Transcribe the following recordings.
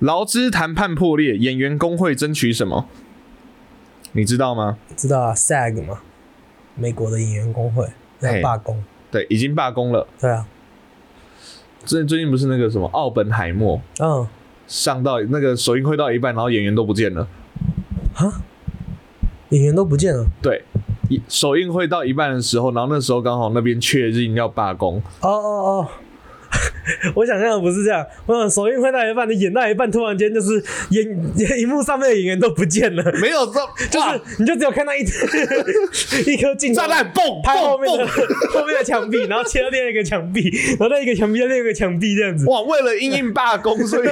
劳资谈判破裂，演员工会争取什么？你知道吗？知道啊，SAG 嘛，美国的演员工会嘿要罢工。对，已经罢工了。对啊，最最近不是那个什么奥本海默嗯，上到那个首映会到一半，然后演员都不见了。演员都不见了。对，首映会到一半的时候，然后那时候刚好那边确认要罢工，哦哦哦，我想象的不是这样。我想首映会到一半，你演到一半，突然间就是演荧幕上面的演员都不见了，没有这 就是你就只有看到一 一颗镜头炸弹嘣拍后面的后面的墙壁，然后切到另外一个墙壁，然后那一个墙壁到另一个墙壁这样子。哇！为了因应罢工，所以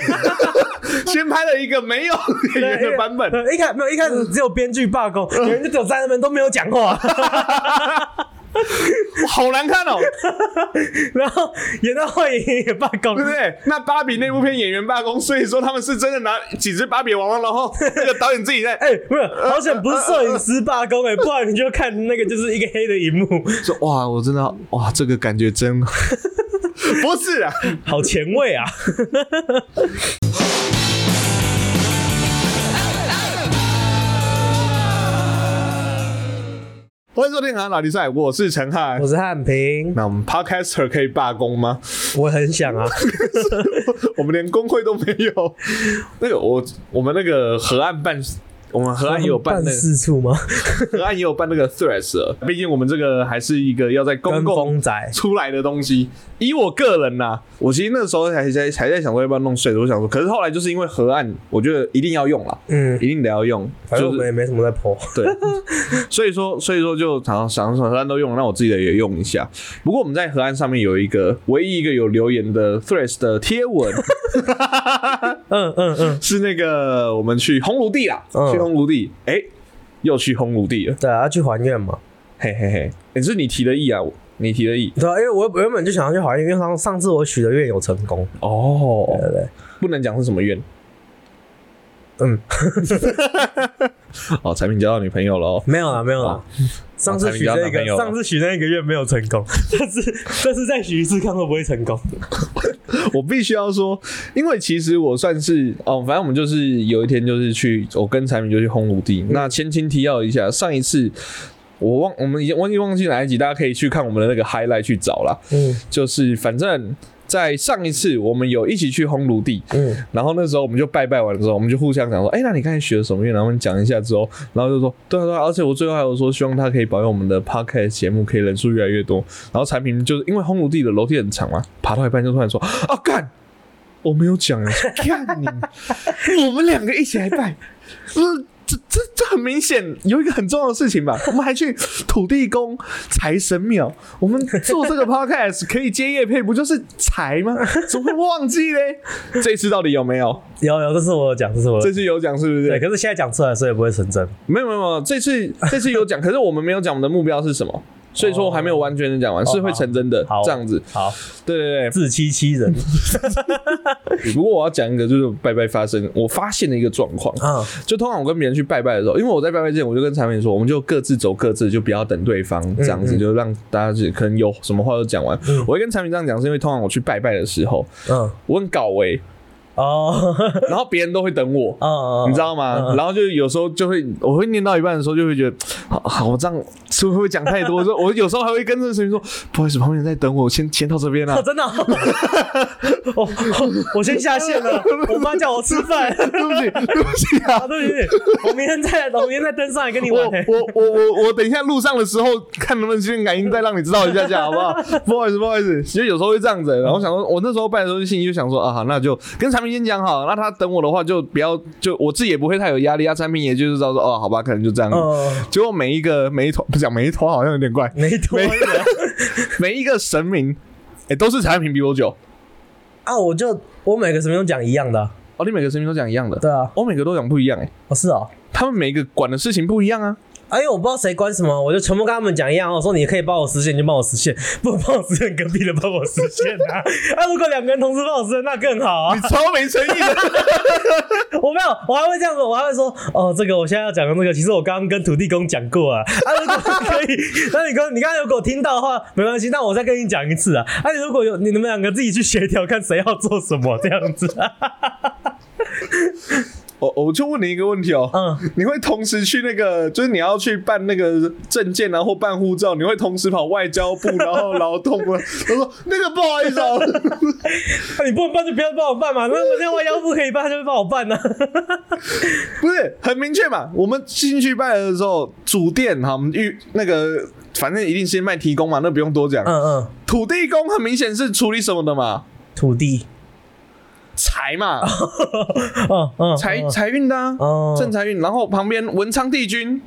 先拍了一个没有演员的版本。一开没有一开始只有编剧罢工，演员就只有在那边都没有讲话，好难看哦，然后演到后演员也罢工对不，对？那芭比那部片演员罢工，所以说他们是真的拿几只芭比娃娃，然后 那个导演自己在哎、不是，好险不是摄影师罢工哎、不然你就看那个就是一个黑的荧幕，说哇，我真的哇，这个感觉真不是啊。好前卫啊！欢迎收听《韩老比赛》，我是陈汉我。是汉平，那我们 Podcaster 可以罢工吗？我很想啊，我们连工会都没有。那个我我们那个河岸办，我们河岸也有办那办个事处吗？河岸也有办那个 Threads 了。毕竟我们这个还是一个要在公共出来的东西。以我个人呐、我其实那时候还在还在想说要不要弄税，我想说，可是后来就是因为河岸，我觉得一定要用了，嗯，一定得要用，就是反正我们也没什么在泼，对，所以说所以说就常常想河岸都用，那我自己的也用一下。不过我们在河岸上面有一个唯一一个有留言的 Threads 的贴文，嗯 嗯嗯，是那个我们去红炉地啦，嗯去烘炉地，哎、又去烘炉地了，对啊，要去还愿嘛，嘿嘿嘿，也、是你提的意啊，你提的意。对啊，因为我原本就想要去还愿，因为上上次我许的愿有成功，哦，对对对，不能讲是什么愿。嗯，哦，产品交到女朋友了哦。没有了，没有啦。上次许那个，哦才比较男朋友上次许那个愿没有成功，但是这次再许一次看会不会成功？我必须要说，因为其实我算是哦，反正我们就是有一天就是去，我跟产品就去轰炉地。那前情提要一下，上一次我忘，我们已经忘记忘记哪一集，大家可以去看我们的那个 highlight 去找啦。嗯就是反正。在上一次，我们有一起去烘炉地，嗯，然后那时候我们就拜拜完之后，我们就互相讲说，哎、那你刚才学了什么愿？然后我们讲一下之后，然后就说，对啊对啊，而且我最后还有说，希望他可以保佑我们的 podcast 节目可以人数越来越多。然后产品就是因为烘炉地的楼梯很长嘛，爬到一半就突然说，啊干，我没有讲哎，看你，我们两个一起来拜，呃。这这这很明显有一个很重要的事情吧？我们还去土地公、财神庙，我们做这个 podcast 可以接业配，不就是财吗？怎么会忘记嘞？这一次到底有没有？有有，这次我有讲，这是我有这次有讲是不是？对，可是现在讲出来，所以不会成真。没有没有没有，这次这次有讲，可是我们没有讲我们的目标是什么，所以说我还没有完全的讲完，是会成真的好。这样子。好，对对对。自欺欺人。对，不过我要讲一个就是拜拜发生，我发现的一个状况，啊，就通常我跟别人去拜拜的时候，因为我在拜拜之前，我就跟产品说，我们就各自走各自，就不要等对方这样子，嗯。就让大家是可能有什么话都讲完。我会跟产品这样讲，是因为通常我去拜拜的时候，嗯，我很搞维，哦，然后别人都会等我。哦，你知道吗？然后就有时候就会，我会念到一半的时候就会觉得，好，好我这样是不是会讲太多？说我有时候还会跟这个声音说，不好意思，旁边人在等我，我先先到这边啦哦，。真的 哦，我我我先下线了，我妈叫我吃饭，对不起，对不起啊啊，，对不起，我明天再，我明天再登上来跟你我玩。我我我我等一下路上的时候，看能不能先感应，再让你知道一下下，好不好？不好意思，不好意思，其实有时候会这样子。然后想说，我那时候拜的时候，心里就想说啊，那就跟产品先讲好，那他等我的话，就不要，就我自己也不会太有压力啊。产品也就是知道说，哦，好吧，可能就这样。哦，结果每一个每一头不讲每一头好像有点怪，每一头每一个神明，哎、都是产品比我久。啊，我就我每个神明都讲一样的啊，哦，你每个神明都讲一样的，对啊，我每个都讲不一样、哎，哦是哦。他们每一个管的事情不一样啊。啊，因为我不知道谁关什么，我就全部跟他们讲一样。我说你可以帮我实现，你就帮我实现；不帮我实现，隔壁的帮我实现啊。啊，如果两个人同时帮我实现，那更好啊你。超没诚意的。我没有，我还会这样子，我还会说，哦，这个我现在要讲的这个，其实我刚刚跟土地公讲过啊。啊，如果可以，那你刚你刚刚如果听到的话，没关系，那我再跟你讲一次啊。啊，你如果有你们两个自己去协调，看谁要做什么这样子。我我就问你一个问题哦，嗯，你会同时去那个，就是你要去办那个证件啊，或办护照，你会同时跑外交部，然后劳动部？我说那个不好意思 啊，那你不能办就不要帮我办嘛，那我现在外交部可以办，他就会帮我办呢、不是很明确嘛？我们进去办的时候，主店哈，我们预那个反正一定先卖提供嘛，那不用多讲。嗯嗯，土地公很明显是处理什么的嘛？土地，财嘛，嗯嗯，财嗯。财运的正财运。然后旁边文昌帝君。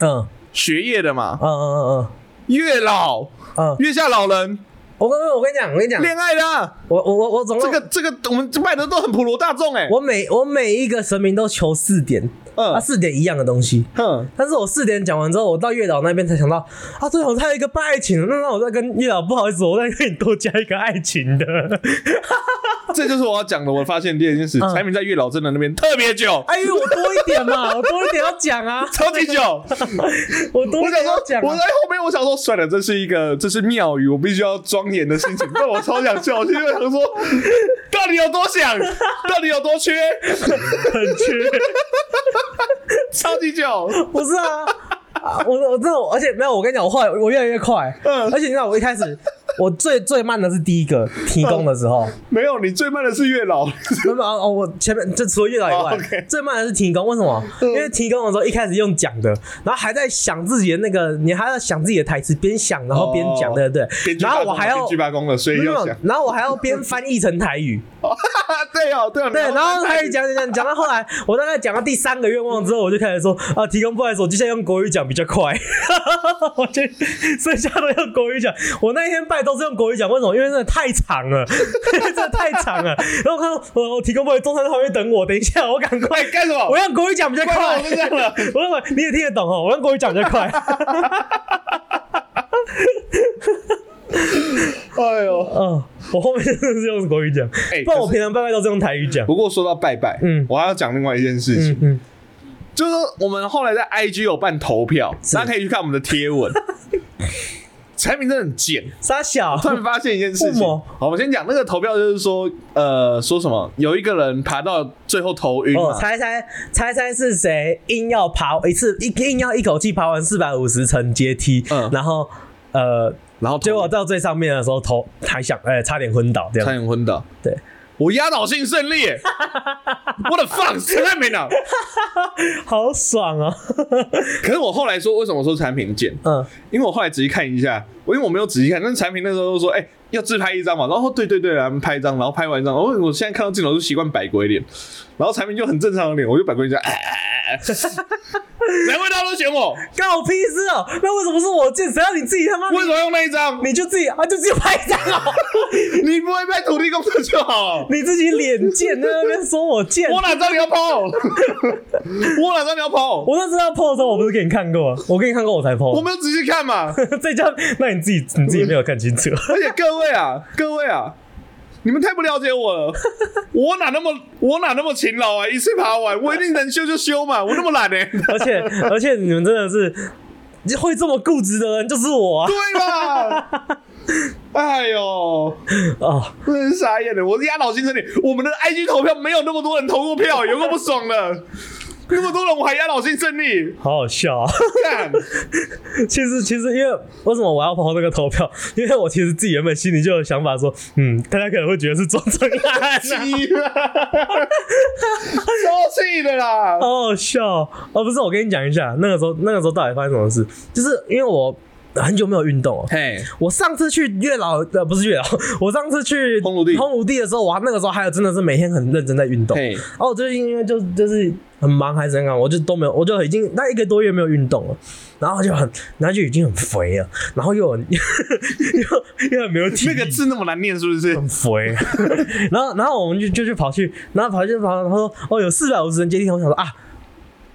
嗯。学业的嘛。嗯，嗯嗯嗯。月老。嗯。嗯，月下老人。我跟我跟你讲，我跟你讲，恋爱的啊，我我我我总共这个这个我们卖的都很普罗大众哎。我每我每一个神明都求四点，嗯。啊四点一样的东西。嗯，但是我四点讲完之后，我到月老那边才想到啊，对，我还有一个拜爱情的，那那我再跟月老不好意思，我再跟你多加一个爱情的。这就是我要讲的。我发现第二件事，嗯产品在月老真的那边特别久，哎呦，我多一点嘛，我多一点要讲啊，超级久。我多想说点要讲、，我在啊。后面我想说，算了，这是一个这是庙宇，我必须要庄严的心情。但我超想笑，因为想说，到底有多想，到底有多缺，很缺，超级久。不是啊。啊我我真的，而且没有，我跟你讲，我后来我越来越快，嗯而且你知道，我一开始我最最慢的是第一个提供的时候，没有，你最慢的是月老。没有哦，我前面这除了月老以外，最慢的是提供。为什么？因为提供的时候一开始用讲的，然后还在想自己的那个，你还要想自己的台词，边想然后边讲，哦对不对然后我还要。然后我还要边翻译成台语，对哦，对哦，对，然后开始讲讲讲讲到后来，我大概讲到第三个愿望之后，我就开始说 啊，提供不好意思，我接下来用国语讲比较快，我就剩下的用国语讲。我那一天拜都是用国语讲，为什么？因为真的太长了，真的太长了。然后我看到我我提供不好意思，中山在旁边等我，等一下我赶快哎干什么？我用国语讲比较快快，到我身上了我用你也听得懂哦，我用国语讲比较快。哎呦，嗯，我后面真的是用国语讲，哎不然我平常拜拜都是用台语讲。不过说到拜拜，嗯。我还要讲另外一件事情。嗯，嗯，就是说我们后来在 IG 有办投票，大家可以去看我们的贴文。产品真的很贱，傻小，突然发现一件事情。为什么好，我先讲那个投票，就是说，呃，说什么？有一个人爬到最后头晕哦，猜猜猜猜是谁？硬要爬一次一硬要一口气爬完四百五十层阶梯，嗯。然后呃，然后结果到最上面的时候头还想哎、差点昏倒这差。点昏倒。对，我压倒性胜利耶！我的 fuck，陈汉明啊！好爽啊！可是我后来说，为什么说产品贱？嗯，因为我后来仔细看一下，我因为我没有仔细看，但是产品那时候都说，哎、要自拍一张嘛，然后对对对，咱们拍一张，然后拍完一张，我我现在看到镜头就习惯摆鬼脸，然后产品就很正常的脸，我就摆鬼脸，哎哎哎哎难怪大家都选我，干我屁事哦！那为什么是我贱？谁让你自己他妈为什么用那一张？你就自己啊，就自己拍一张哦，你不会拍土地公的就好。你自己脸贱，在那边说我贱。我哪知道你要抛？我哪知道你要抛？我那知道 PO 的时候，我不是给你看过，我给你看过我才 PO。我没有仔细看嘛。在家那你自己你自己没有看清楚。而且各位啊，各位啊，你们太不了解我了。我哪那么我哪那么勤劳啊？一次爬完，我一定能修就修嘛。我那么懒呢、欸 而且而且你们真的是会这么固执的人，就是我啊！对吧？哎呦，哦，真是傻眼了！我压倒性胜利，我们的 IG 投票没有那么多人投过票，有够不爽的。那么多人，我还压倒性胜利，好好笑啊！干！其实其实因为为什么我要跑那个投票？因为我其实自己原本心里就有想法说，嗯，大家可能会觉得是庄正安、啊，气了，超气的啦！好好笑哦！哦不是，我跟你讲一下，那个时候那个时候到底发生什么事？就是因为我很久没有运动了。嘿，我上次去月老呃不是月老，我上次去烘炉地烘炉地的时候，我那个时候还有真的是每天很认真在运动。嘿，然后我最近因为就就是很忙还是怎样，我就都没有，我就已经那一个多月没有运动了，然后就很，然后就已经很肥了，然后又很 又又很没有体力，那个字那么难念，是不是？很肥，然后然后我们就就去跑去，然后跑去跑，他说哦有四百五十人阶梯，我想说啊。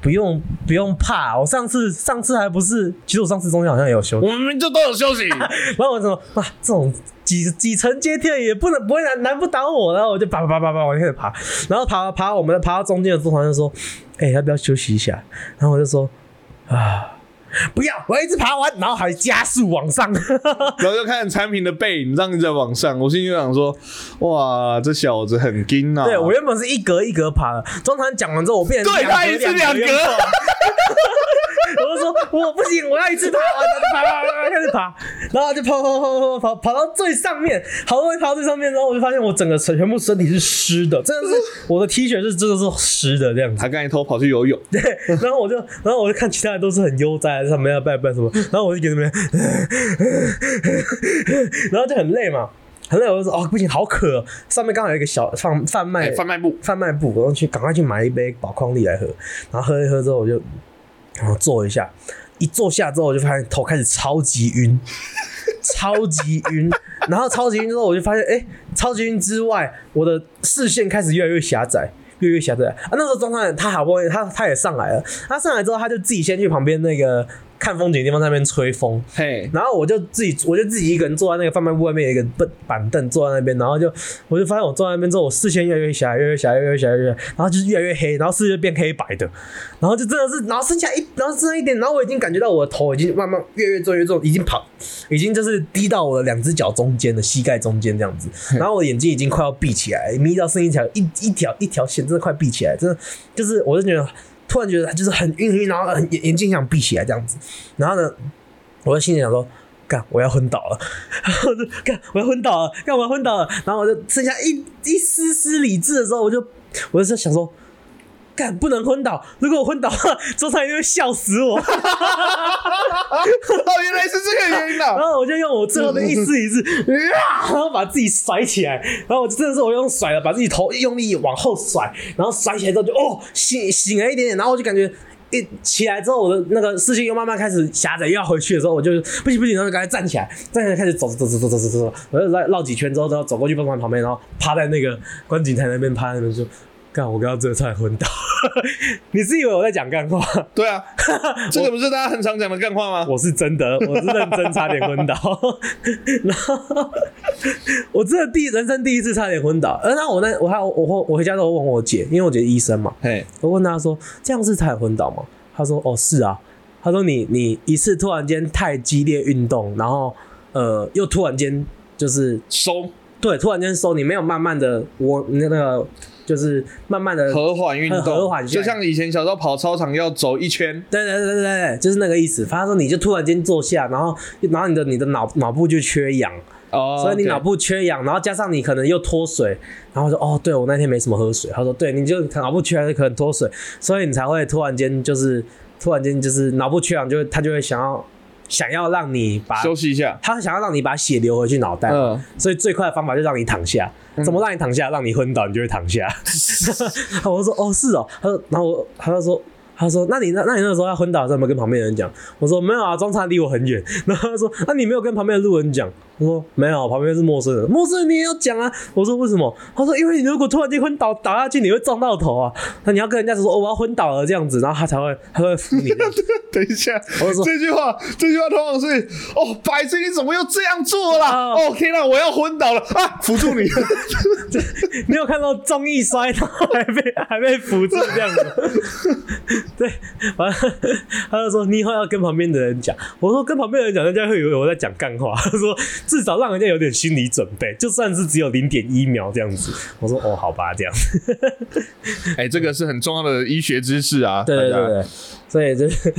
不用不用怕，我上次上次还不是，其实我上次中间好像也有休息我们明明就都有休息。然后我说哇，这种几几层阶梯也不能不会难难不倒我，然后我就爬爬爬爬爬，我就开始爬，然后爬爬我们爬到中间的时候，好像就说，哎、要不要休息一下？然后我就说啊，不要，我要一直爬完，然后还加速往上。然后就看产品的背影这样子在往上，我心里就想说，哇，这小子很精啊！对我原本是一格一格爬的，中场讲完之后，我变成对他两格。我就说我不行，我要一次爬完，然后就爬爬爬爬开始爬，然后就跑跑跑跑跑跑到最上面，好不容易爬到最上面然后，我就发现我整个身全部身体是湿的，真的是我的 T 恤是真的是湿的这样子。他刚才偷跑去游泳，对，然后我就，然后我就看其他人都是很悠哉，在上面要拜拜什么，然后我就给他们，然后就很累嘛，很累，我就说哦不行，好渴哦，上面刚好有一个小贩贩卖哎，贩卖部，贩卖部，然后去赶快去买一杯宝矿力来喝，然后喝一喝之后我就，然后坐一下，一坐下之后我就发现头开始超级晕，超级晕，然后超级晕之后我就发现，哎、超级晕之外，我的视线开始越来越狭窄。越来越狭窄啊！那时候庄上他好不容易他他也上来了，他上来之后他就自己先去旁边那个看风景的地方在那边吹风，嘿，然后我就自己，我就自己一个人坐在那个贩卖部外面有一个板板凳坐在那边，然后就我就发现我坐在那边之后，我视线越来越狭，越来越狭，越来越狭，越来越，然后就是越来越黑，然后视线变黑白的，然后就真的是，然后剩下一，然后剩下一点，然后我已经感觉到我的头已经慢慢越越重越重，已经跑，已经就是低到我的两只脚中间的膝盖中间这样子，然后我眼睛已经快要闭起来，眯到剩一条一一条一条线，真的快闭起来，真的就是我就觉得。突然觉得就是很晕晕，然后眼眼睛想闭起来这样子，然后呢，我就心里想说，干我要昏倒了，然后就干我要昏倒了，干我要昏倒了，然后我就剩下一一丝丝理智的时候，我就我就在想说。干不能昏倒！如果我昏倒的话，周长一定会笑死我。哦，原来是这个原因啊 然啊！后我就用我最后的一丝一致，啊，然后把自己甩起来，然后我真的是我用甩了，把自己头用力往后甩，然后甩起来之后就哦醒醒了一点点，然后我就感觉。一起来之后，我的那个视线又慢慢开始狭窄，又要回去的时候，我就不行不行，然后就赶快站起来，站起来开始走走走走走走走，我就绕绕几圈之后，之后走过去帮忙旁边，然后趴在那个观景台那边趴在那边说：“干，我刚刚真的差点昏倒。”你是以为我在讲干话？对啊，这个不是大家很常讲的干话吗？我是真的，我是认真差点昏倒，然后我真的第人生第一次差点昏倒。而那我那我还我我我回家都问我姐，因为我姐医生嘛，嘿，我问她说这样是差点昏倒吗？她说哦是啊，她说你你一次突然间太激烈运动，然后呃又突然间就是收对突然间收，你没有慢慢的我那个就是慢慢的和缓运动，和和缓就像以前小时候跑操场要走一圈，对对对对对，就是那个意思。他说你就突然间坐下，然后然后你的你的脑脑部就缺氧，哦，所以你脑部缺氧，然后加上你可能又脱水，然后说哦，对我那天没什么喝水。他说对，你就脑部缺氧可能脱水，所以你才会突然间就是突然间就是脑部缺氧，就会他就会想要想要让你把休息一下，他想要让你把血流回去脑袋，嗯所以最快的方法就让你躺下。怎么让你躺下？让你昏倒，你就会躺下。我说哦是哦，他说，然后我他就说。他说：“那你那那你那时候要昏倒的时候有没有跟旁边的人讲？”我说：“没有啊，中餐离我很远。”然后他说：“那、你没有跟旁边的路人讲？”我说：“没有，旁边是陌生人，陌生人你也要讲啊。”我说：“为什么？”他说：“因为你如果突然间昏倒倒下去，你会撞到头啊。那你要跟人家说、哦、我要昏倒了这样子，然后他才会他会扶你。等一下，我说这句话，这句话通常是哦，白痴，你怎么又这样做啦？哦哦，天哪，我要昏倒了啊！扶住你，你有看到综艺摔倒还被还被扶住这样子？对，完了他就说你以后要跟旁边的人讲。我说跟旁边的人讲，人家会以为我在讲干话。他说至少让人家有点心理准备，就算是只有零点一秒这样子。我说哦，好吧，这样。哎，这个是很重要的医学知识啊！对对对对，所以就是，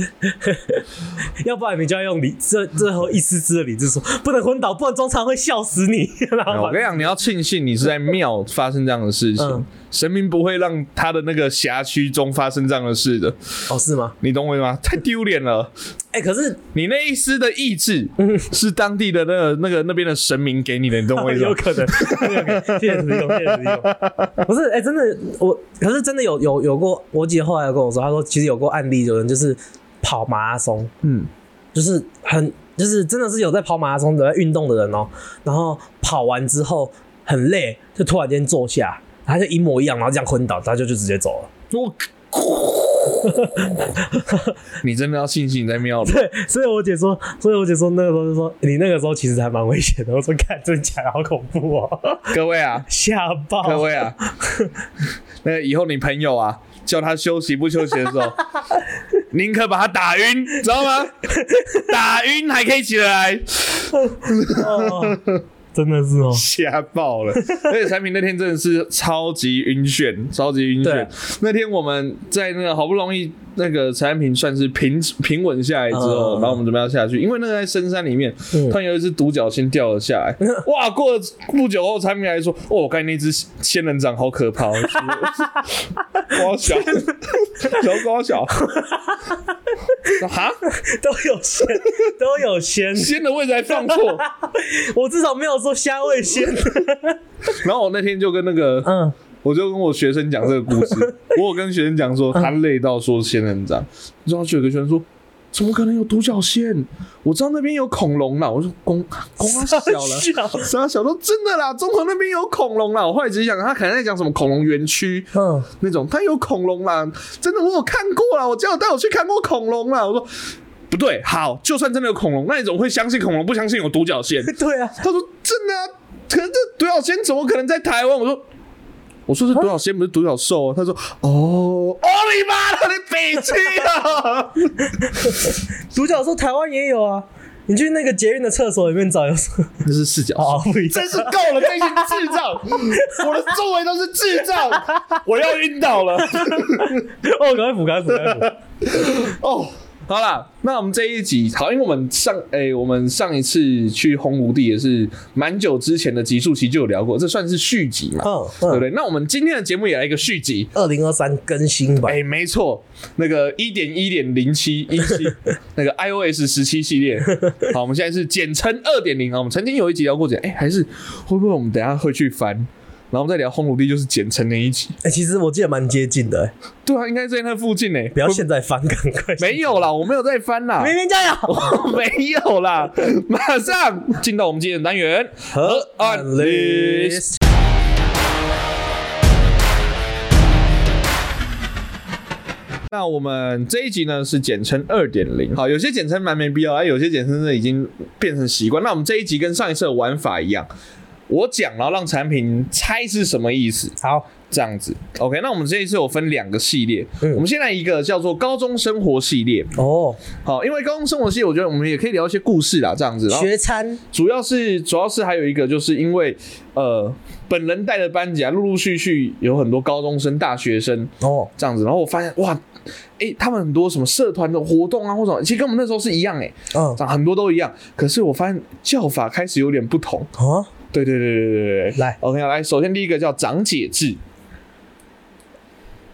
要不然你就要用理最最后一丝丝的理智说，不能昏倒，不然中场会笑死你。我跟你讲，你要庆幸你是在庙发生这样的事情，嗯神明不会让他的那个辖区中发生这样的事的，哦是吗？你懂我意思吗？太丢脸了！哎、可是你那一丝的意志是当地的那个那个那边的神明给你的，你懂我意思吗 有？可能，有可能谢谢使用，谢谢使用。不是，哎、真的，我可是真的有有有过，我姐后来有跟我说，她说其实有过案例，有人就是跑马拉松，嗯，就是很就是真的是有在跑马拉松的在运动的人哦，然后跑完之后很累，就突然间坐下，他就一模一样，然后这样昏倒，他就就直接走了。我。你真的要庆幸你在庙里，对，所以我姐说，所以我姐说那个时候就说你那个时候其实还蛮危险的。我说看真假的好恐怖哦，各位啊，吓爆！各位啊，那个以后你朋友啊，叫他休息不休息的时候，宁可把他打晕，知道吗？打晕还可以起来，哦，真的是哦，吓爆了！而且产品那天真的是超级晕眩，超级晕眩对。那天我们在那个好不容易那个产品算是平平稳下来之后，嗯然后我们准备要下去，因为那个在深山里面，嗯突然有一只独角仙掉了下来。哇！过了不久后，产品来说：“哦，我看那只仙人掌好可怕哦！”瓜 小，小瓜小，哈，都有鲜，都有鲜，鲜的位置还放错。我至少没有说虾味鲜。然后我那天就跟那个嗯，我就跟我学生讲这个故事，我有跟学生讲说他累到说仙人掌，然后就有个学生说。怎么可能有独角仙？我知道那边有恐龙啦。我说公公啊小了，小，傻小说真的啦，中和那边有恐龙啦。我后来只是想，他可能在讲什么恐龙园区嗯，那种，他有恐龙啦，真的我有看过啦，我叫我带我去看过恐龙啦。我说不对，好，就算真的有恐龙，那你怎么会相信恐龙，不相信有独角仙？对啊，他说真的啊，可是这独角仙怎么可能在台湾？我说。我说是独角仙，不是独角兽啊。他说：“哦，哦你妈的，你北京啊！独角兽台湾也有啊，你去那个捷运的厕所里面找有什么？那是四角兽，哦，不一样真是够了，这些智障！我的周围都是智障，我要晕倒了。哦，赶快补，赶快补，赶快补。哦，好啦，那我们这一集好，因为我们上诶、我们上一次去红炉地也是蛮久之前的集数，其实就有聊过，这算是续集嘛，对不对？那我们今天的节目也来一个续集。二零二三更新版哎、，没错，那个一点一点零七一七，那个 iOS 十七系列，好，我们现在是简称二点零啊。我们曾经有一集聊过简，哎、还是会不会我们等下会去翻，然后我们再聊红炉地，就是简称那一集。哎，其实我记得蛮接近的，哎对啊，应该在那附近呢、不要会现在翻，赶快。没有啦，我没有在翻啦，明明加油！没有啦，马上进到我们今天的单元河岸 list。那我们这一集呢是简称二点零，好，有些简称蛮没必要，啊，有些简称呢已经变成习惯。那我们这一集跟上一次的玩法一样，我讲然后让产品猜是什么意思，好，这样子。OK，那我们这一次有分两个系列，嗯。我们先来一个叫做高中生活系列。哦，好，因为高中生活系列，我觉得我们也可以聊一些故事啦，这样子。学餐，主要是主要是还有一个，就是因为呃，本人带的班级啊，陆陆续续有很多高中生、大学生哦，这样子，然后我发现哇，诶，他们很多什么社团的活动啊，或者其实跟我们那时候是一样诶，嗯，很多都一样，可是我发现叫法开始有点不同。啊，对对对对对对。对，来，OK，来，首先第一个叫长姐制，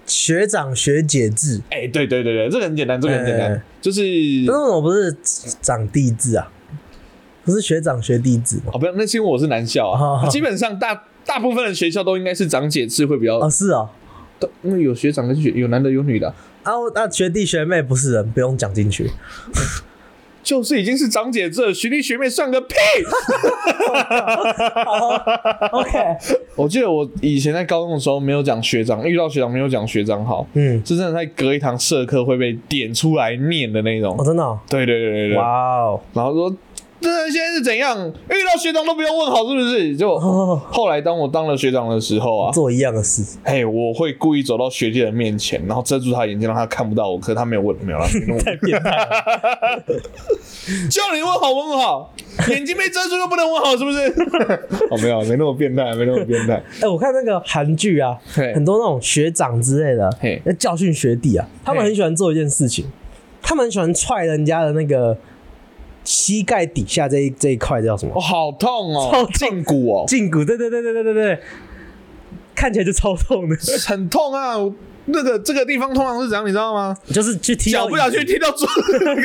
学长学姐制，哎，对对对对，这个很简单，这个很简单。哎，就是那为什么不是长弟制啊？不是学长学弟制吗？哦，不要，那是因为我是男校啊，哦基本上大大部分的学校都应该是长姐制会比较哦，是哦，因为有学长跟学有男的有女的啊，啊，我那学弟学妹不是人，不用讲进去。就是已经是长姐这，学弟学妹算个屁！OK，我记得我以前在高中的时候没有讲学长，遇到学长没有讲学长好，嗯，是真的在隔一堂社课会被点出来念的那种。哦，。真的哦，对对对对对，哇哦，然后说这人现在是怎样？遇到学长都不用问好是不是？就哦，后来当我当了学长的时候啊，做一样的事，嘿，我会故意走到学弟的面前，然后遮住他眼睛，让他看不到我。可是他没有问，没有啦，太变态了。叫你问好问好，眼睛被遮住又不能问好，是不是？哦，没有，没那么变态，没那么变态。哎，我看那个韩剧啊，嘿很多那种学长之类的嘿，在教训学弟啊，他们很喜欢做一件事情，他们很喜欢踹人家的那个膝盖底下这一这一块叫什么哦，？好痛哦，超痛胫骨哦，胫骨，对对对对对对对，看起来就超痛的，很痛啊。那个这个地方通常是怎样，你知道吗？就是去踢到脚不小心踢到桌，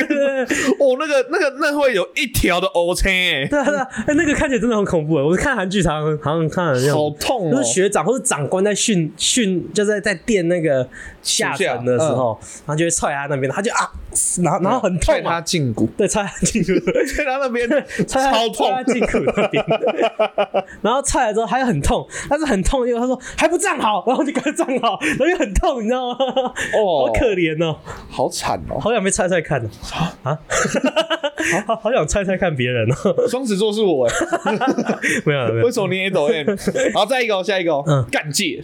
哦，那个那个那会有一条的 O 青哎，对啊对啊，哎那个看起来真的很恐怖哎！我看韩剧常常好像看好，痛哦就是。学长或者长官在训训，就是在在垫那个下沉的时候，然后就会踹他那边，他就啊，然后然后很痛踹他嘛，胫骨，对，踹他胫骨，踹他那边 踹他超痛。踹他胫骨那边，然后踹了之后还很痛，但是很痛，因为他说还不站好，然后就给他站好，然后又很痛，你知道吗？哦。好可怜哦，好惨哦。好想被踹踹看哦，啊，好好想踹踹看别人哦，双子座是我哎，没有了没有。为，什么你也抖 M？好，再一个哦，下一个哦。嗯，干界，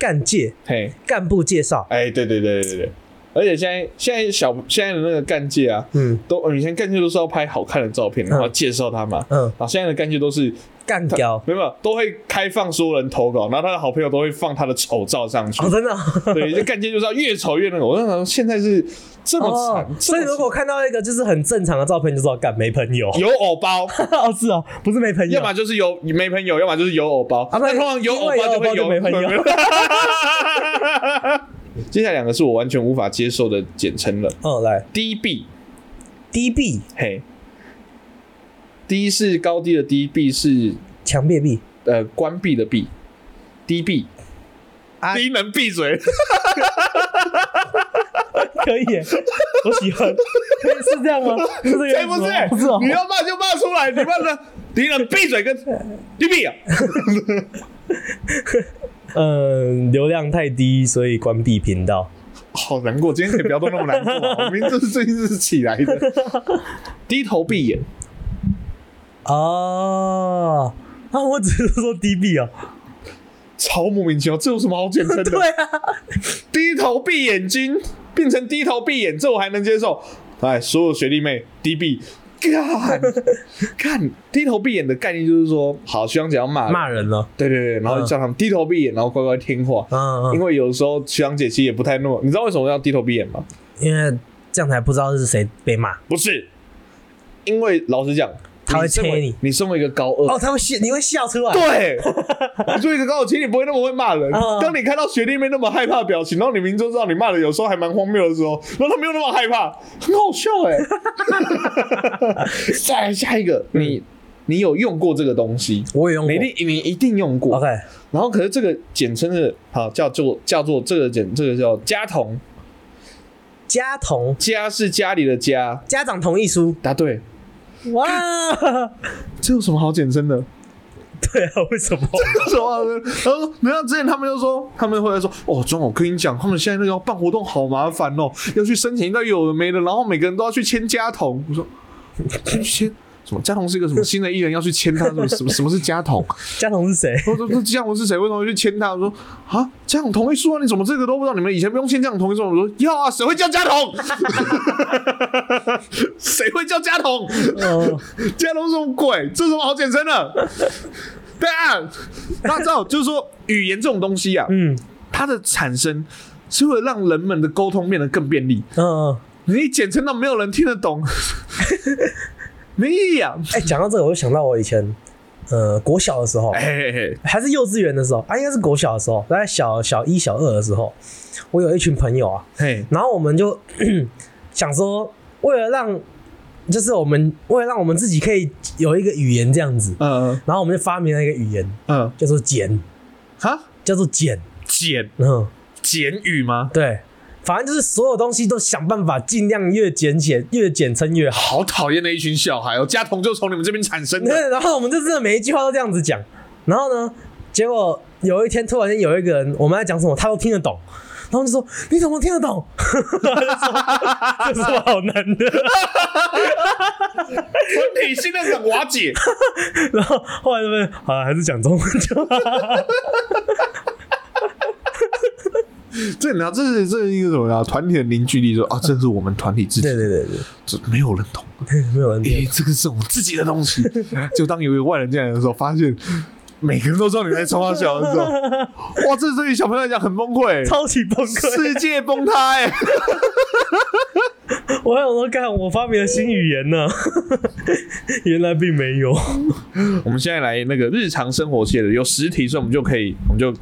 干介嘿，干部介绍，哎，对对对对对。对，而且现在现在小现在的那个干界啊，嗯。都以前干界都是要拍好看的照片，然后介绍他嘛。嗯，然后现在的干界都是干掉没有都会开放所有人投稿，然后他的好朋友都会放他的丑照上去哦，。真的哦。对，就干界就是要越丑越那个。我在想，现在是这么惨，哦，所以如果看到一个就是很正常的照片，就知道干没朋友。有偶包，哦，是哦，不是没朋友，要么就是有没朋友，要么就是有偶包。啊不那通常有偶包因为有偶包会有就没朋友。接下来两个是我完全无法接受的简称了哦，来，DB，，DB 嘿，D 是高低的低，B 是墙壁壁。呃关闭的闭，DB，啊低能闭嘴，可以耶，我喜欢，是这样吗？是这样子吗？不是，不是哦，你要骂就骂出来，你骂的低能闭嘴跟 低 B 啊，嗯，流量太低，所以关闭频道。好难过，今天可以不要都那么难过啊，我明明就是最近是起来的，低头闭眼，哦，啊，我只是说 DB 哦，超莫名其妙，这有什么好简称的？对啊，低头闭眼睛变成低头闭眼，这我还能接受。哎，所有学弟妹低 b，，看看 低头闭眼的概念就是说，好，学长姐要骂，骂人了，对对对，然后就叫他们低头闭眼，然后乖乖听话。嗯嗯，因为有时候学长姐其实也不太那么，你知道为什么要低头闭眼吗？因为这样才不知道是谁被骂。不是，因为老实讲，他会身为切你你身为一个高二，哦，他会笑，你会笑出来。对，你作为一个高二，其实你不会那么会骂人。嗯当你看到学弟妹那么害怕的表情，然后你明知道你骂的有时候还蛮荒谬的时候，然后他没有那么害怕，很好笑哎、再来下一个，你你有用过这个东西？我也用过你一。定你一定用过。OK，然后可是这个简称是好叫做叫做这个简这个叫家童，家童家是家里的家，家长同意书。答对。哇，这有什么好简称的？对啊，为什么？什么？然后，没有之前他们就说，他们会来说，哦，庄，我跟你讲，他们现在那个要办活动好麻烦哦，要去申请一个有的没的，然后每个人都要去签家童。我说，签什么？家童是一个什么新的艺人要去签他？什么 什么什么是家童？家同是谁？我说这家童是谁？为什么会去签他？我说啊，家长同意书啊？你怎么这个都不知道？你们以前不用签家长同意书？我说要啊，谁会叫家童？谁会叫家童？哦，家童是什么鬼？这有什么好简称的？对啊，大家知道，就是说语言这种东西啊，嗯它的产生是为了让人们的沟通变得更便利。嗯嗯。你简称到没有人听得懂，没意义啊！哎，讲到这个，我就想到我以前，呃，国小的时候，哎嘿嘿，还是幼稚园的时候啊，应该是国小的时候，大概小小一、小二的时候，我有一群朋友啊，嘿，然后我们就 想说，为了让，就是我们为了让我们自己可以有一个语言这样子，嗯嗯。然后我们就发明了一个语言，嗯，叫做简，哈，叫做简，简？嗯，简语吗？对，反正就是所有东西都想办法尽量越简简越简称越好。好讨厌的一群小孩哦！家童就从你们这边产生的。然后我们就真的每一句话都这样子讲，然后呢，结果有一天突然间有一个人，我们在讲什么，他都听得懂，然后就说你怎么听得懂？他就说这是好难的。我体信任感瓦解。然后后来他们好了，还是讲中文就好。这然后这是这是一个什么呀？团体的凝聚力，说啊，这是我们团体自己对，对对这没有人懂。对，没有人听诶，这个是我们自己的东西。就当有一个外人进来的时候，发现每个人都知道你在冲他笑的时候，哇，这对于小朋友来讲很崩溃，超级崩溃。世界崩塌。我还想说，干，我发明了新语言呢，原来并没有。我们现在来那个日常生活系的，有实体，所以我们就可以，我们就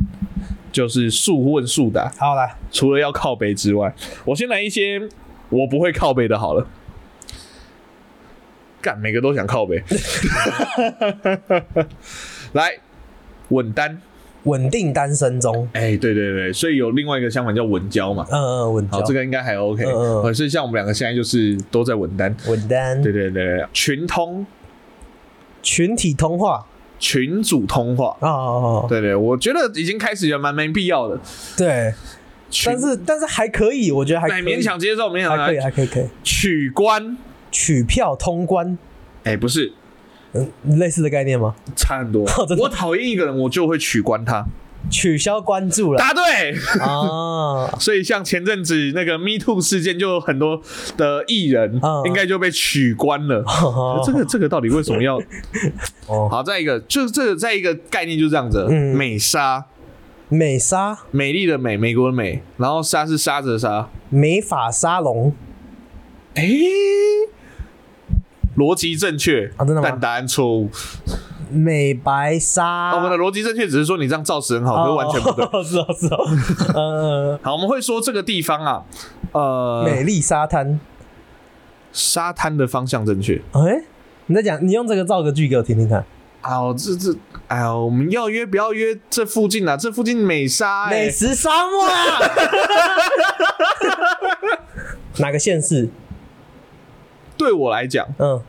就是速问速答。好来，除了要靠背之外，我先来一些我不会靠背的，好了。干，每个都想靠背。来，稳单。稳定单身中，哎、对对对，所以有另外一个相反叫稳交嘛。嗯嗯，稳好，交这个应该还 OK。嗯嗯呃所以像我们两个现在就是都在稳单。稳单，对对对对，群通、群体通话群组通话。啊对对，我觉得已经开始也蛮没必要的。对，但是但是还可以，我觉得还哎，可以勉强接受，勉强还可以，还可以，可以取关。取票通关，哎，不是，嗯，类似的概念吗？差很多 我讨厌一个人，我就会取关他。取消关注了。答对。啊，所以像前阵子那个 Me Too 事件，就有很多的艺人嗯。应该就被取关了。这个这个到底为什么要？哦，好，再一个就是这个再一个概念就是这样子，嗯。美沙，美沙？美丽的美，美国的美，然后沙是沙子的沙，美发沙龙。诶，逻辑正确啊真的吗？但答案错误。美白沙，我们的逻辑正确只是说你这样造词很好，可是完全不对。哦，是哦是哦，呃，好，我们会说这个地方啊，呃，美丽沙滩，沙滩的方向正确。哎，你在讲，你用这个造个句给我听听看。哎呦，这这，哎呦，我们要约不要约这附近啊？这附近美沙、欸，美食沙漠啊！哪个县市？对我来讲，嗯，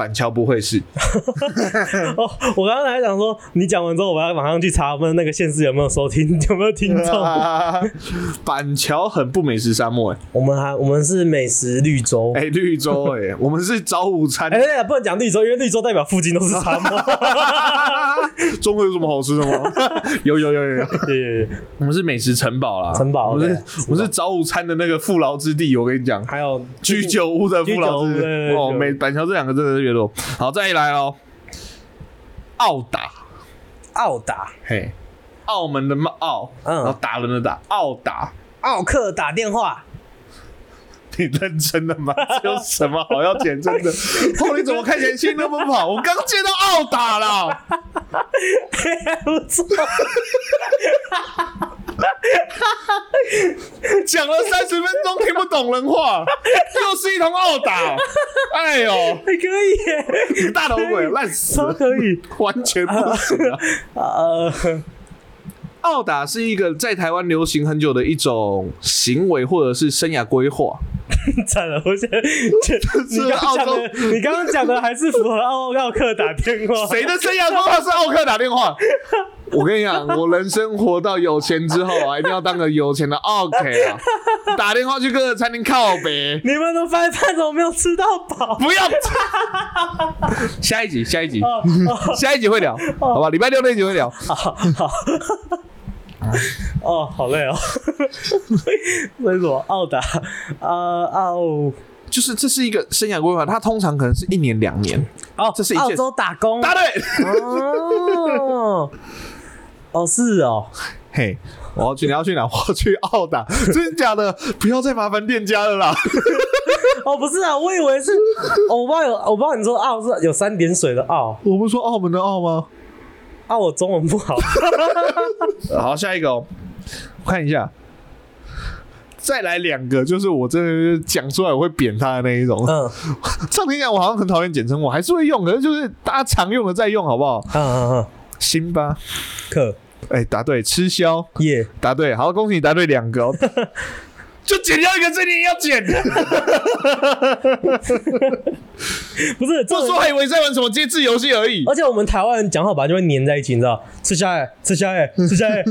板桥不会是。哦，我刚刚还想说，你讲完之后，我要马上去查问那个县市有没有收听，有没有听众。板桥很不美食沙漠哎、我们还我们是美食绿洲。哎、绿洲哎、我们是早午餐。哎、不能讲绿洲，因为绿洲代表附近都是沙漠。中国有什么好吃的吗？有有有有有，对，我们是美食城堡啦，城堡我们是我们是早午餐的那个富饶之地。我跟你讲，还有居酒屋的富饶之地哦，对美板桥这两个真的是好，再来哦，澳打，澳打，嘿，澳门的澳，嗯然后打人的打，澳打。奥克打电话，你认真的吗？这有什么好要简真的？后，你怎么看起来心那么不好？我刚见到澳打了，不错。讲了三十分钟听不懂人话，又是一通殴打。哎呦，还可以耶，你大头鬼烂死了，可以。完全不行啊！呃，澳打是一个在台湾流行很久的一种行为或者是生涯规划。惨了，我现在你刚刚讲的，你刚刚讲的还是符合奥奥克打电话。谁的生涯规划是奥克打电话？我跟你讲，我人生活到有钱之后啊，一定要当个有钱的 OK 啊！打电话去各个餐厅靠北，你们的饭菜怎么没有吃到饱？不要。下一集，下一集，哦哦下一集会聊，好吧？礼拜六那集会聊。好好，哦，好累哦。为什么澳打啊澳就是这是一个生涯规划，它通常可能是一年两年。哦，这是一件澳洲打工答对，哦哦是哦，嘿，我要去，你要去哪？我要去澳打，真的假的？不要再麻烦店家了啦。哦不是啊，我以为是，哦我不知道有，我不知道你说澳是有三点水的澳我不是说澳门的澳吗？啊，我中文不好。好，下一个哦，我看一下，再来两个，就是我真的讲出来我会扁他的那一种。嗯上天讲我好像很讨厌简称，我还是会用，可是就是大家常用的再用，好不好？嗯嗯嗯，辛巴，可哎、答对，吃宵，耶，答对，好，恭喜你答对两个、哦。就剪掉一个这，你也要剪。不是这我说还以为在玩什么接字游戏而已。而且我们台湾人讲话本来就会黏在一起，你知道？吃宵夜，吃宵夜，吃宵夜，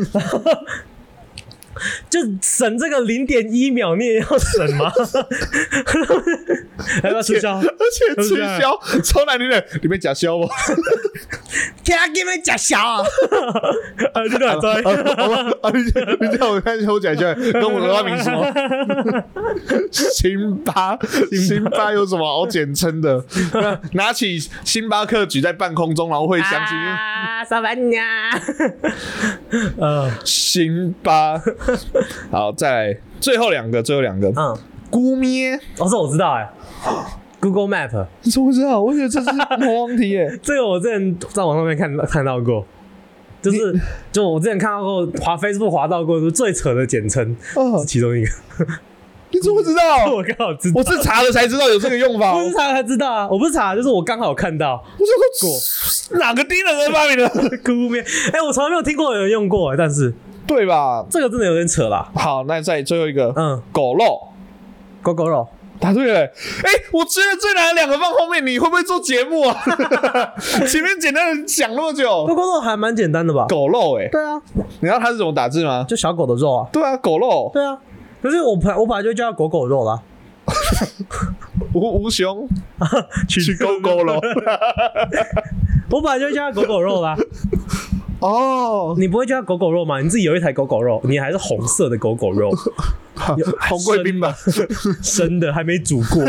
就省这个零点一秒，你也要省吗？要不要吃宵？而且吃宵超难听的，你们假宵吗？给他给你们假宵啊！啊，这个很糟。啊，你你叫我看一下我讲一下，跟我的花名说，星巴星巴有什么好简称的？那拿起星巴克举在半空中，然后会响起啊，萨凡呀！呃，星巴。好，再来最后两个，最后两个，嗯，姑咩，哦，这我知道哎，Google Map 你怎么知道？我觉得这是魔王题耶。这个我之前在网上面看看到过。就是，就我之前看到过，滑 Facebook 滑到过，是最扯的简称哦是，其中一个。你怎么知道？我刚好知道，我是查了才知道有这个用法。我不是查才知道啊，我不是查，就是我刚好看到我说哪个低能儿发明的？咕面，哎、我从来没有听过有人用过，但是对吧？这个真的有点扯啦。好，那再最后一个，嗯，狗肉。狗狗肉，答对了，哎、我觉得最难的两个放后面，你会不会做节目啊？前面简单的讲那么久，狗狗肉还蛮简单的吧？狗肉、哎，对啊，你知道它是怎么打字吗？就小狗的肉啊。对啊，狗肉，对啊，可是我本来我本来就叫它狗狗肉啦，无无熊去狗狗肉，我本来就叫它狗狗肉啦。哦，你不会叫它狗狗肉吗？你自己有一台狗狗肉，你还是红色的狗狗肉，红贵宾吧。生的还没煮过，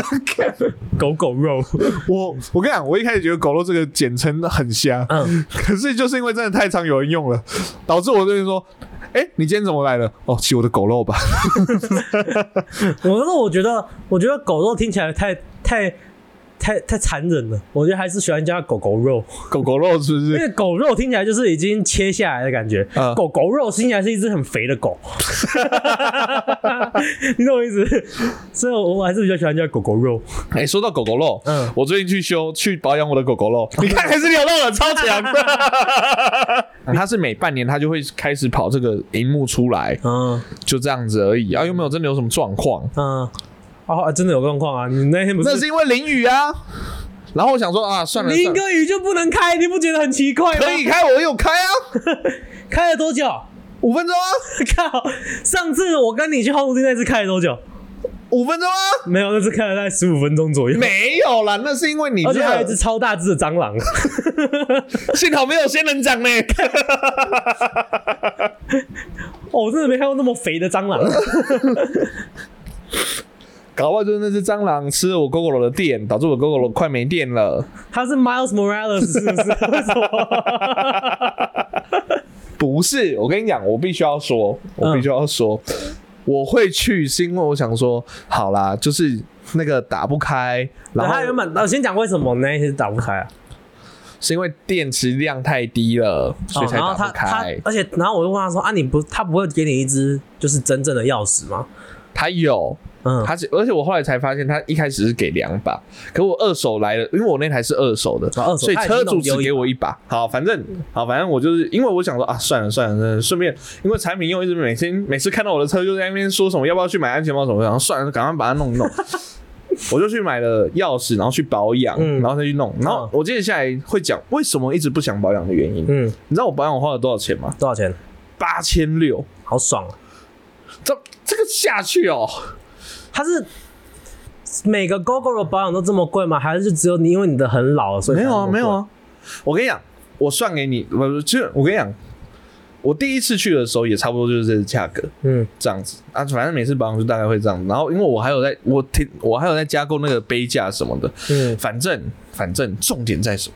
狗狗肉。我我跟你讲，我一开始觉得狗肉这个简称很瞎，嗯，可是就是因为真的太常有人用了，导致我跟你说，哎、你今天怎么来了？哦，吃我的狗肉吧。我说我觉得，我觉得狗肉听起来太太太太残忍了，我觉得还是喜欢叫它狗狗肉，狗狗肉是不是？因为狗肉听起来就是已经切下来的感觉，嗯狗狗肉听起来是一只很肥的狗，你懂我意思？所以我我还是比较喜欢叫狗狗肉。哎、说到狗狗肉，嗯我最近去修去保养我的狗狗肉，你看还是聊到了，超强的。它是每半年它就会开始跑这个荧幕出来，嗯就这样子而已啊，又没有真的有什么状况。嗯，哦，真的有状况啊！你那天不是那是因为淋雨啊。然后我想说啊，算了，淋个雨就不能开，你不觉得很奇怪吗？可以开，我有开啊，开了多久？五分钟啊，靠！上次我跟你去红土地那次开了多久？五分钟啊，没有，那次开了大概十五分钟左右。没有啦，那是因为你而且还有一只超大只的蟑螂，幸好没有仙人掌呢。哦，我真的没看过那么肥的蟑螂。搞不好就是那只蟑螂吃了我 GoGo 的电，导致我 GoGo 快没电了。他是 Miles Morales 是不是？为什么？不是，我跟你讲，我必须要说，我必须要说，我会去是因为我想说，好啦，就是那个打不开，然后他原本我先讲为什么那一天打不开啊？是因为电池量太低了，所以才打不他他开。，而且然后我就问他说啊，你不他不会给你一只就是真正的钥匙吗？他有，嗯，它是，而且我后来才发现，他一开始是给两把，可我二手来了，因为我那台是二手的，哦二手所以车主只给我一把。好，反正好，反正我就是因为我想说啊，算了算了，算了顺便因为产品又一直每天每次看到我的车就在那边说什么要不要去买安全帽什么，然后算了，赶快把它弄一弄。我就去买了钥匙，然后去保养，嗯然后再去弄。然后嗯我接下来会讲为什么一直不想保养的原因。嗯，你知道我保养我花了多少钱吗？多少钱？八千六。好爽啊！这这个下去哦，它是每个 GoGo 的保养都这么贵吗？还是就只有你因为你的很老所以没有啊，没有？啊。我跟你讲，我算给你，不，就我跟你讲，我第一次去的时候也差不多就是这个价格嗯这样子啊，反正每次保养就大概会这样。然后因为我还有在，我听我还有在加购那个杯架什么的，嗯反正反正重点在什么？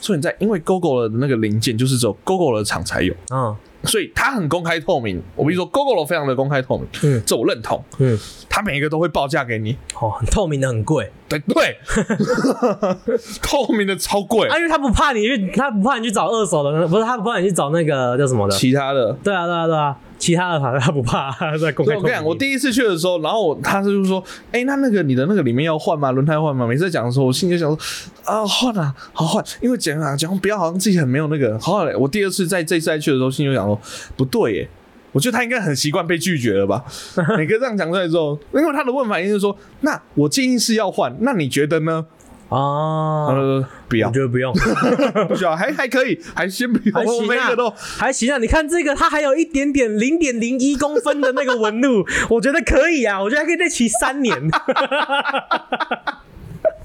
重点在因为 Google 的那个零件就是只有 Google 的厂才有，嗯所以它很公开透明。我比如说 GoGo 非常的公开透明，嗯这我认同。嗯，它每一个都会报价给你，哦，很透明的很贵对对，透明的超贵啊，。因为他不怕你去，他不怕你去找二手的，不是他不怕你去找那个叫什么的？其他的对啊对啊对啊，其他的他他不怕，他 在公开我跟你讲，我第一次去的时候，然后他是就说：“哎、那那个你的那个里面要换吗？轮胎换吗？”每次在讲的时候，我心里就想说：“啊，换啊，好换。”因为讲啊讲不要，好像自己很没有那个。好嘞，我第二次在这次再去的时候，心里就想说：“不对耶。”我觉得他应该很习惯被拒绝了吧？每个这样讲出来之后，因为他的问法一定是说：“那我建议是要换，那你觉得呢？”啊，他说：“不要我，觉得不用，不需要，还还可以，还先不用。还行啊我每一个都，还行啊。你看这个，它还有一点点零点零一公分的那个纹路，我觉得可以啊，我觉得还可以再骑三年。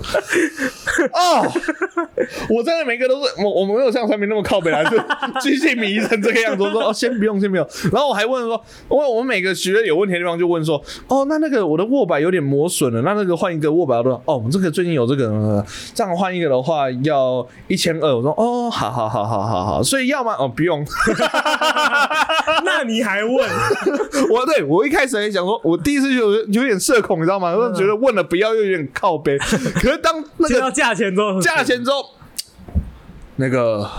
哦，我真的每个都是我我没有像三明那么靠北来，就 机器迷成这个样子。我说哦，先不用，先不用。然后我还问说，因为我们每个学有问题的地方就问说，哦，那那个我的握把有点磨损了，那那个换一个握把要多少？哦，我们这个最近有这个，呃这样换一个的话要一千二。我说哦，好好好好好好，所以要吗？哦，不用。那你还问？我对我一开始也想说，我第一次就有有点社恐，你知道吗？我觉得问了不要又有点靠背。可是当那个价钱之后，价钱之后，那个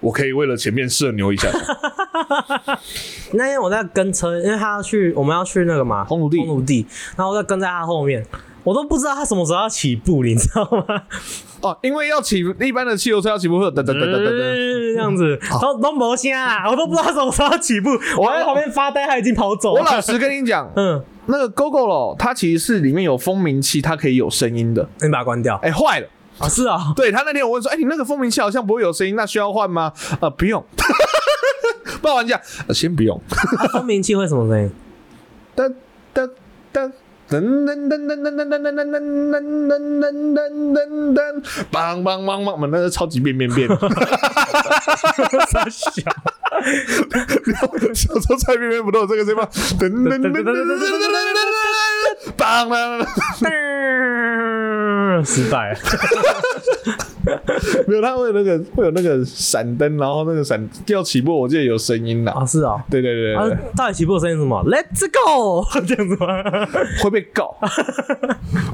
我可以为了前面社牛一下。那天我在跟车，因为他要去，我们要去那个嘛，红土地红土地，然后我在跟在他后面，我都不知道他什么时候要起步，你知道吗？哦，因为要起一般的汽油车要起步会有噔噔噔噔噔噔。这样子，都都没声啊，我都不知道他什么时候要起步，我还在旁边发呆，他已经跑走了。我老实跟你讲，嗯，那个 GoGo 咯，它其实是里面有蜂鸣器，它可以有声音的。你把它关掉哎，坏了。啊？是啊，对他那天我问说，哎，你那个蜂鸣器好像不会有声音，那需要换吗？呃，不用。报完价，呃先不用。蜂鸣器会什么声音？噔噔噔噔噔噔噔噔噔噔噔噔噔噔噔噔噔噔噔，梆梆梆梆，那是超级变变变。傻小，小时候蔡边边不都有这个声音吗？噔噔噔噔噔噔噔噔噔噔，梆梆梆，失败。没有，它会有那个会有那个闪灯，然后那个闪要起步，我记得有声音的。啊，是啊。对对对啊对，，到底起步的声音是什么？Let's go，这样子吗？会被告。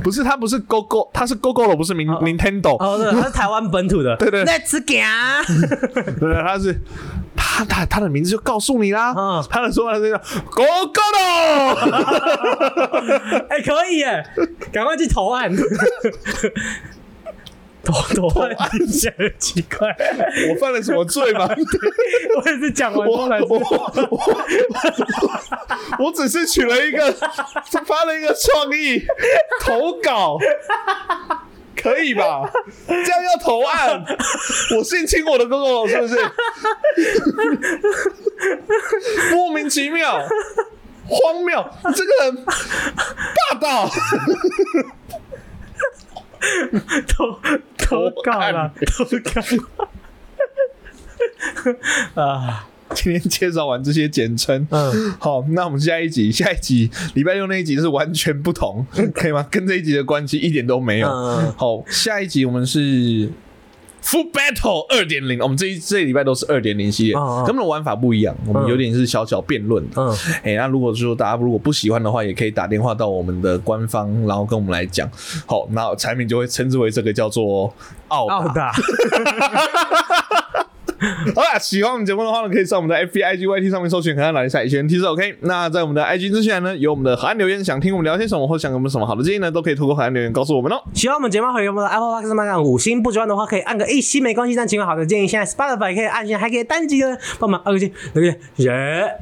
不是，它不是 Go Go，它是 Go Go 了，不是 Nin Nintendo。哦，对，它是台湾本土的。对对，Let's go。对对，它是它它它的名字就告诉你啦嗯。它的说话是叫 Go Go 了。哎，可以耶，赶快去投案。投投案听起来很奇怪，我犯了什么罪吗？我也是讲完之我后才知我。我我只是取了一个发了一个创意投稿，可以吧？这样要投案，我性侵我的公公是不是？莫名其妙，荒谬，你这个人霸道。投投稿了，投稿。啊，今天介绍完这些简称，嗯，好，那我们下一集，下一集礼拜六那一集是完全不同，可以吗？跟这一集的关系一点都没有。嗯好，下一集我们是 Full Battle 二点零，我们这一这礼拜都是二点零系列，嗯嗯跟我们的玩法不一样，我们嗯有点是小小辩论的。嗯，哎、那如果说大家如果不喜欢的话，也可以打电话到我们的官方，然后跟我们来讲。好，那产品就会称之为这个叫做奥达。奥达，好啦，喜欢我们节目的话呢，可以上我们的 F B I G Y T 上面搜寻“可爱哪里赛”，以前 T 是 OK。那在我们的 I G 资讯栏呢，有我们的海岸留言，想听我们聊些什么，或想给我们什么好的建议呢，都可以透过海岸留言告诉我们哦。喜欢我们节目，可以给我们的 Apple Podcast 上按五星；不喜欢的话，可以按个一星没关系。但请问好的建议，现在 Spotify 可以按一下，还可以单击的帮忙按个键，留言，谢谢。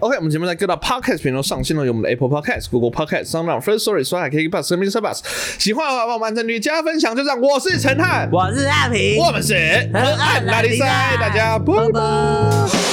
OK，我们节目在各大 Podcast 平台上线了，有我们的 Apple Podcast、Google Podcast、s o u n d First Story、刷海 KK Bus、生命 s Bus。喜欢的话，帮我们按赞、加分享，就这样。我是陈汉，我是阿平，我们是河岸拉力赛，大家 Bye, bye! bye.